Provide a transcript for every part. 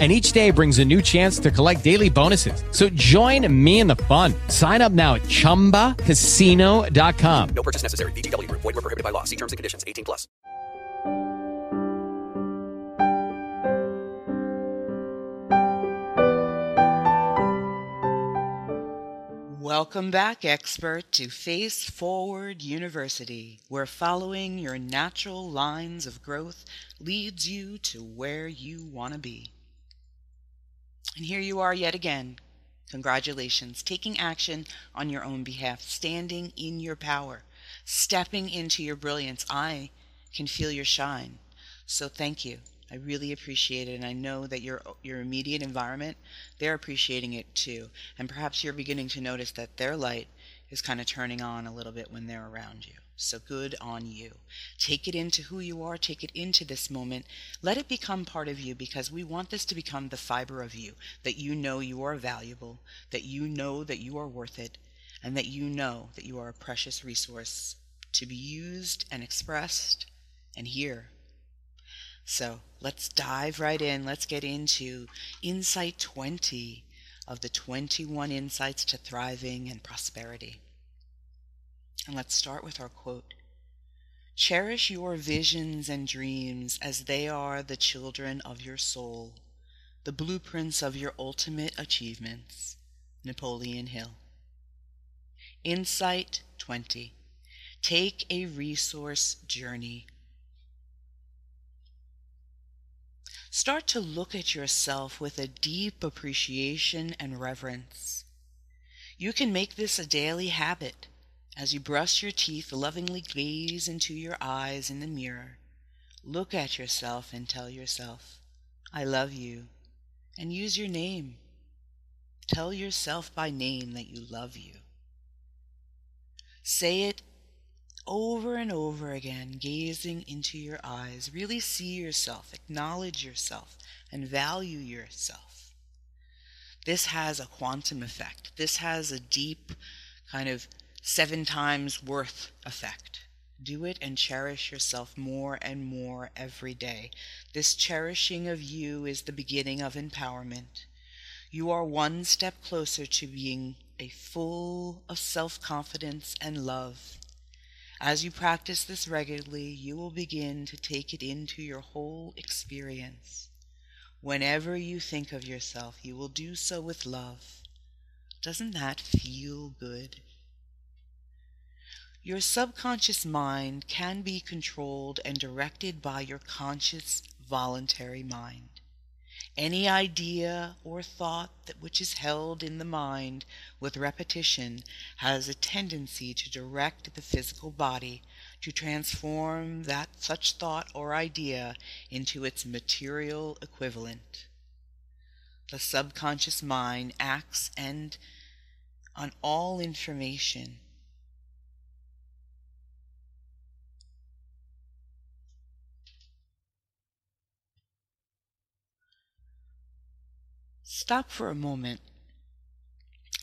and each day brings a new chance to collect daily bonuses. So join me in the fun. Sign up now at ChumbaCasino.com. No purchase necessary. VGW. Void were prohibited by law. See terms and conditions. 18 plus. Welcome back, expert, to Face Forward University, where following your natural lines of growth leads you to where you want to be. And here you are yet again. Congratulations, taking action on your own behalf, standing in your power, stepping into your brilliance. I can feel your shine. So thank you. I really appreciate it, and I know that your your immediate environment, they're appreciating it too. And perhaps you're beginning to notice that their light is kind of turning on a little bit when they're around you. So good on you. Take it into who you are, take it into this moment. Let it become part of you because we want this to become the fiber of you that you know you are valuable, that you know that you are worth it, and that you know that you are a precious resource to be used and expressed and here. So let's dive right in. Let's get into Insight 20 of the 21 Insights to Thriving and Prosperity. And let's start with our quote Cherish your visions and dreams as they are the children of your soul, the blueprints of your ultimate achievements. Napoleon Hill. Insight 20 Take a resource journey. Start to look at yourself with a deep appreciation and reverence. You can make this a daily habit as you brush your teeth, lovingly gaze into your eyes in the mirror. Look at yourself and tell yourself, I love you, and use your name. Tell yourself by name that you love you. Say it over and over again, gazing into your eyes. Really see yourself, acknowledge yourself, and value yourself. This has a quantum effect. This has a deep kind of seven times worth effect. Do it and cherish yourself more and more every day. This cherishing of you is the beginning of empowerment. You are one step closer to being a full of self confidence and love. As you practice this regularly, you will begin to take it into your whole experience. Whenever you think of yourself, you will do so with love. Doesn't that feel good? Your subconscious mind can be controlled and directed by your conscious, voluntary mind. Any idea or thought that which is held in the mind with repetition has a tendency to direct the physical body to transform that such thought or idea into its material equivalent. The subconscious mind acts and on all information Stop for a moment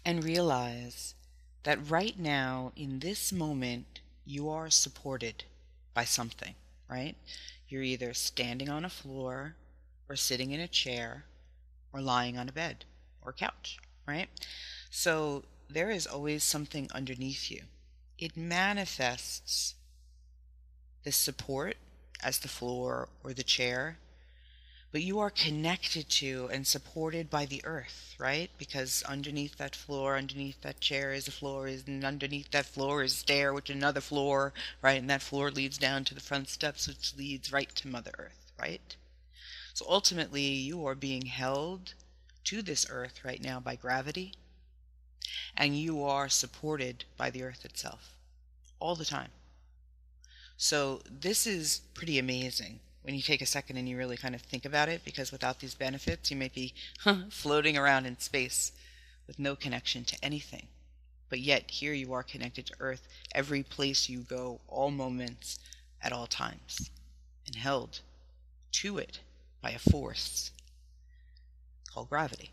and realize that right now, in this moment, you are supported by something, right? You're either standing on a floor or sitting in a chair or lying on a bed or couch, right? So there is always something underneath you. It manifests the support as the floor or the chair but you are connected to and supported by the earth, right? Because underneath that floor, underneath that chair is a floor, and underneath that floor is a stair, which another floor, right? And that floor leads down to the front steps, which leads right to Mother Earth, right? So ultimately, you are being held to this earth right now by gravity, and you are supported by the earth itself all the time. So this is pretty amazing when you take a second and you really kind of think about it, because without these benefits, you might be floating around in space with no connection to anything. But yet, here you are connected to Earth. Every place you go, all moments at all times and held to it by a force called gravity.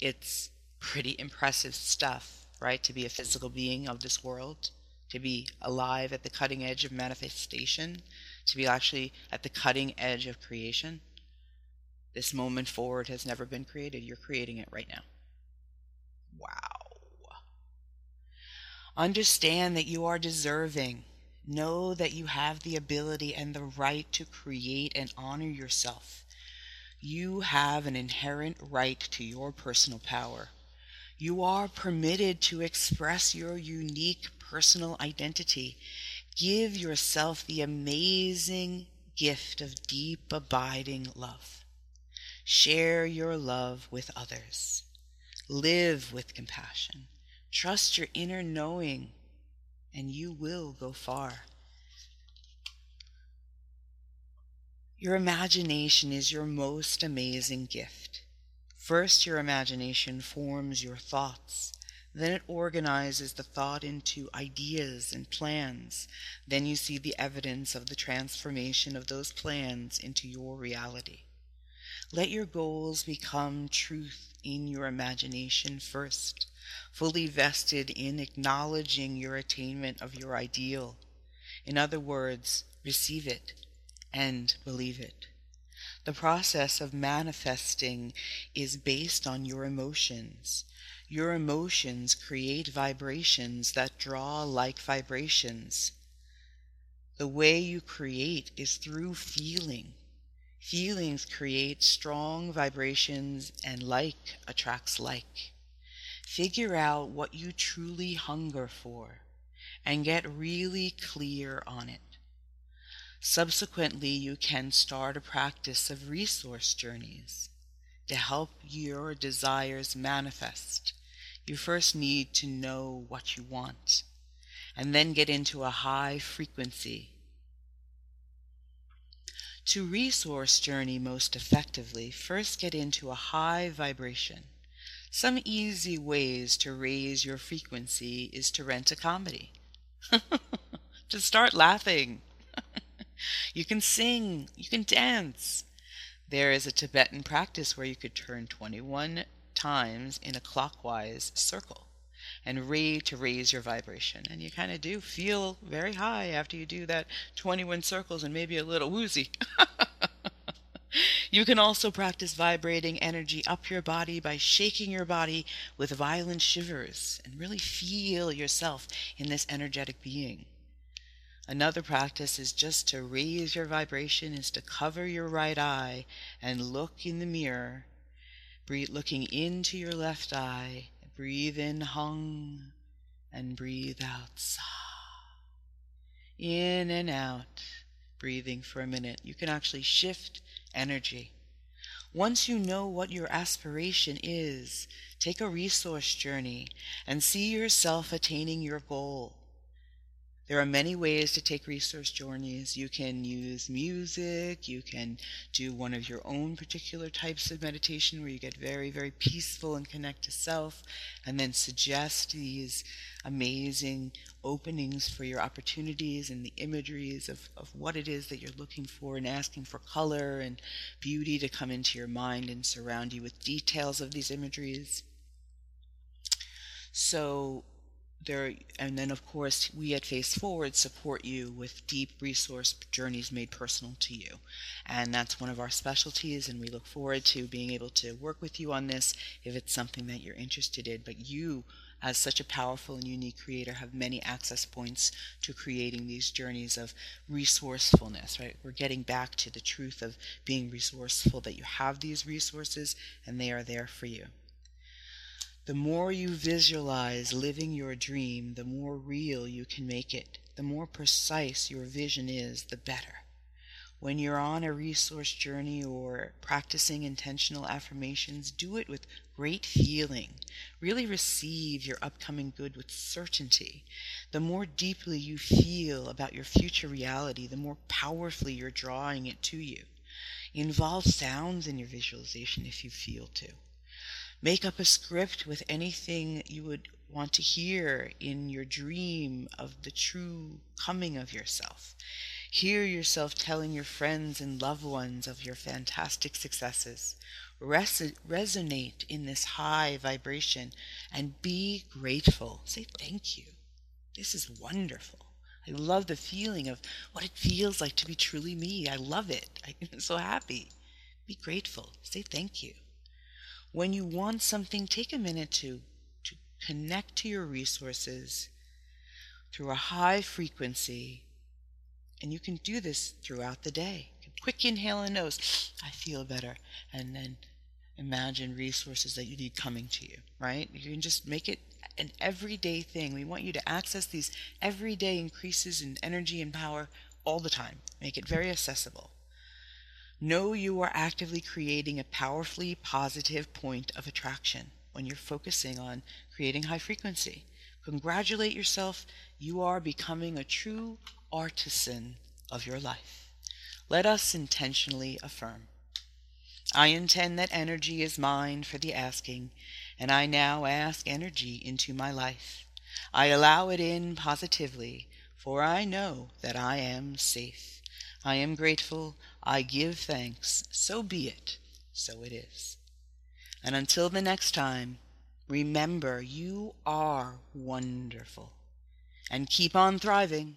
It's pretty impressive stuff, right? To be a physical being of this world, to be alive at the cutting edge of manifestation, to be actually at the cutting edge of creation. This moment forward has never been created. You're creating it right now. Wow. Understand that you are deserving. Know that you have the ability and the right to create and honor yourself. You have an inherent right to your personal power. You are permitted to express your unique personal identity. Give yourself the amazing gift of deep, abiding love. Share your love with others. Live with compassion. Trust your inner knowing, and you will go far. Your imagination is your most amazing gift. First, your imagination forms your thoughts. Then it organizes the thought into ideas and plans. Then you see the evidence of the transformation of those plans into your reality. Let your goals become truth in your imagination first, fully vested in acknowledging your attainment of your ideal. In other words, receive it and believe it. The process of manifesting is based on your emotions. Your emotions create vibrations that draw like vibrations. The way you create is through feeling. Feelings create strong vibrations, and like attracts like. Figure out what you truly hunger for and get really clear on it. Subsequently, you can start a practice of resource journeys to help your desires manifest. You first need to know what you want and then get into a high frequency to resource journey most effectively, first get into a high vibration. Some easy ways to raise your frequency is to rent a comedy. to start laughing. you can sing, you can dance. There is a Tibetan practice where you could turn 21 times in a clockwise circle and read to raise your vibration. And you kind of do feel very high after you do that 21 circles and maybe a little woozy. you can also practice vibrating energy up your body by shaking your body with violent shivers and really feel yourself in this energetic being. Another practice is just to raise your vibration is to cover your right eye and look in the mirror, breathe, looking into your left eye Breathe in hung and breathe out sa. In and out, breathing for a minute. You can actually shift energy. Once you know what your aspiration is, take a resource journey and see yourself attaining your goal. There are many ways to take resource journeys. You can use music, you can do one of your own particular types of meditation where you get very, very peaceful and connect to self, and then suggest these amazing openings for your opportunities and the imageries of, of what it is that you're looking for and asking for color and beauty to come into your mind and surround you with details of these imageries. So there and then of course we at face forward support you with deep resource journeys made personal to you. And that's one of our specialties and we look forward to being able to work with you on this if it's something that you're interested in. But you as such a powerful and unique creator have many access points to creating these journeys of resourcefulness right? We're getting back to the truth of being resourceful that you have these resources and they are there for you the more you visualize living your dream, the more real you can make it. The more precise your vision is, the better. When you're on a resource journey or practicing intentional affirmations, do it with great feeling. Really receive your upcoming good with certainty. The more deeply you feel about your future reality, the more powerfully you're drawing it to you. Involve sounds in your visualization if you feel to. Make up a script with anything you would want to hear in your dream of the true coming of yourself. Hear yourself telling your friends and loved ones of your fantastic successes. Res- resonate in this high vibration and be grateful. Say thank you. This is wonderful. I love the feeling of what it feels like to be truly me. I love it. I'm so happy. Be grateful. Say thank you. When you want something, take a minute to, to connect to your resources through a high frequency. And you can do this throughout the day. Quick inhale and nose. I feel better. And then imagine resources that you need coming to you, right? You can just make it an everyday thing. We want you to access these everyday increases in energy and power all the time. Make it very accessible. Know you are actively creating a powerfully positive point of attraction when you're focusing on creating high frequency. Congratulate yourself. You are becoming a true artisan of your life. Let us intentionally affirm. I intend that energy is mine for the asking, and I now ask energy into my life. I allow it in positively, for I know that I am safe. I am grateful. I give thanks. So be it. So it is. And until the next time, remember you are wonderful. And keep on thriving.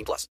18 plus.